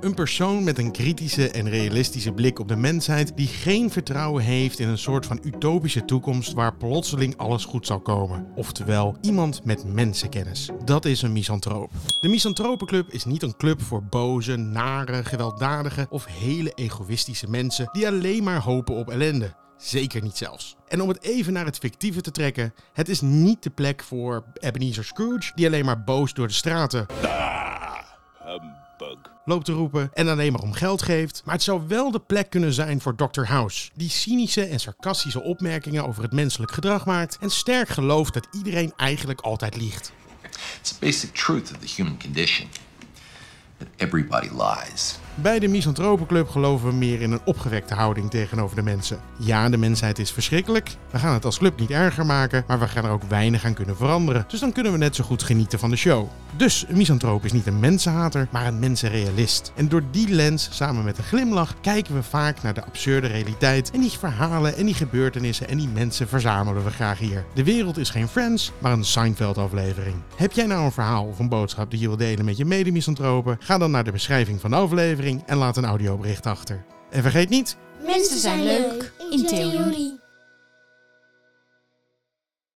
Een persoon met een kritische en realistische blik op de mensheid die geen vertrouwen heeft in een soort van utopische toekomst waar plotseling alles goed zal komen. Oftewel, iemand met mensenkennis. Dat is een misantroop. De Misantropenclub is niet een club voor boze, nare, gewelddadige of hele egoïstische mensen die alleen maar hopen op ellende. Zeker niet zelfs. En om het even naar het fictieve te trekken, het is niet de plek voor Ebenezer Scrooge, die alleen maar boos door de straten loopt te roepen en alleen maar om geld geeft. Maar het zou wel de plek kunnen zijn voor Dr. House, die cynische en sarcastische opmerkingen over het menselijk gedrag maakt en sterk gelooft dat iedereen eigenlijk altijd liegt. A basic truth of the human condition everybody lies. Bij de Misantropenclub geloven we meer in een opgewekte houding tegenover de mensen. Ja, de mensheid is verschrikkelijk. We gaan het als club niet erger maken, maar we gaan er ook weinig aan kunnen veranderen. Dus dan kunnen we net zo goed genieten van de show. Dus een misantroop is niet een mensenhater, maar een mensenrealist. En door die lens, samen met een glimlach, kijken we vaak naar de absurde realiteit. En die verhalen en die gebeurtenissen en die mensen verzamelen we graag hier. De wereld is geen Friends, maar een Seinfeld-aflevering. Heb jij nou een verhaal of een boodschap die je wilt delen met je medemisantropen? Ga dan naar de beschrijving van de aflevering en laat een audiobericht achter. En vergeet niet, Mensen zijn leuk, in theorie.